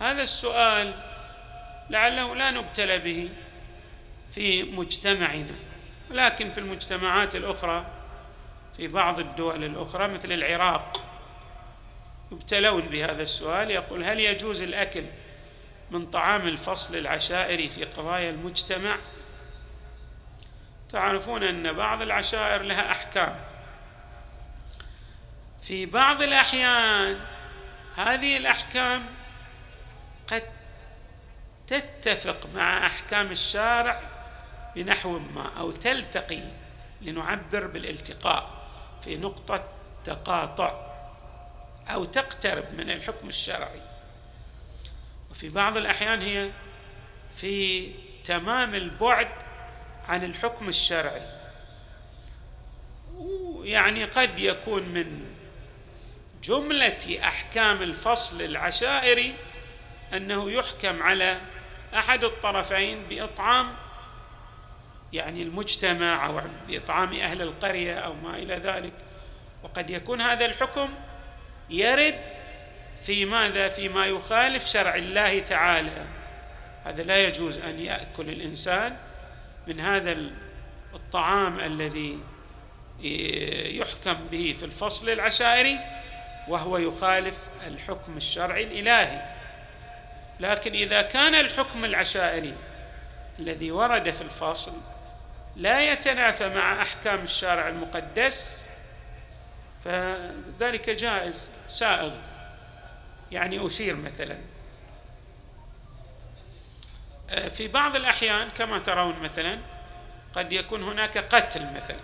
هذا السؤال لعله لا نبتلى به في مجتمعنا ولكن في المجتمعات الأخرى في بعض الدول الأخرى مثل العراق يبتلون بهذا السؤال يقول هل يجوز الأكل من طعام الفصل العشائري في قضايا المجتمع؟ تعرفون أن بعض العشائر لها أحكام. في بعض الأحيان هذه الأحكام قد تتفق مع أحكام الشارع بنحو ما أو تلتقي لنعبر بالالتقاء في نقطة تقاطع أو تقترب من الحكم الشرعي. وفي بعض الأحيان هي في تمام البعد عن الحكم الشرعي. يعني قد يكون من جملة أحكام الفصل العشائري أنه يحكم على أحد الطرفين بإطعام يعني المجتمع أو بإطعام أهل القرية أو ما إلى ذلك. وقد يكون هذا الحكم يرد في ماذا؟ فيما يخالف شرع الله تعالى. هذا لا يجوز أن يأكل الإنسان من هذا الطعام الذي يحكم به في الفصل العشائري وهو يخالف الحكم الشرعي الإلهي. لكن إذا كان الحكم العشائري الذي ورد في الفصل لا يتنافى مع أحكام الشارع المقدس فذلك جائز سائغ. يعني أثير مثلا. آه، في بعض الأحيان كما ترون مثلا قد يكون هناك قتل مثلا.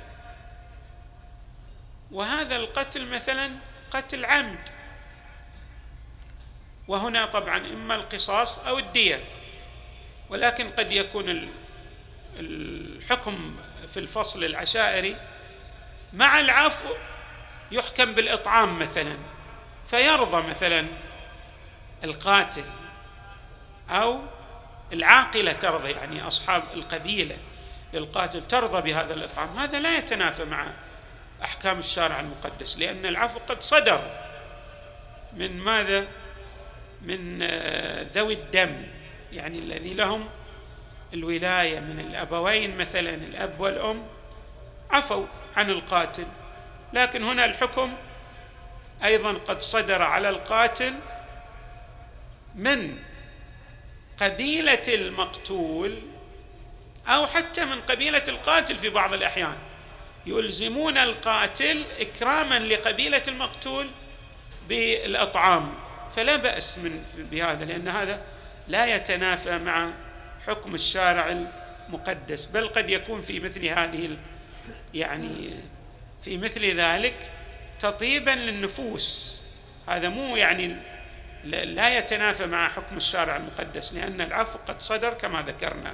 وهذا القتل مثلا قتل عمد. وهنا طبعا إما القصاص أو الدية. ولكن قد يكون الحكم في الفصل العشائري مع العفو يحكم بالإطعام مثلا فيرضى مثلا القاتل أو العاقلة ترضى يعني أصحاب القبيلة للقاتل ترضى بهذا الإطعام. هذا لا يتنافى مع أحكام الشارع المقدس لأن العفو قد صدر من ماذا؟ من آه، ذوي الدم يعني الذي لهم الولاية من الأبوين مثلا الأب والأم عفوا عن القاتل. لكن هنا الحكم أيضا قد صدر على القاتل من قبيلة المقتول أو حتى من قبيلة القاتل في بعض الأحيان. يلزمون القاتل اكراما لقبيلة المقتول بالأطعام. فلا بأس من بهذا لأن هذا لا يتنافى مع حكم الشارع المقدس بل قد يكون في مثل هذه يعني في مثل ذلك تطيبا للنفوس. هذا مو يعني لا يتنافى مع حكم الشارع المقدس لأن العفو قد صدر كما ذكرنا.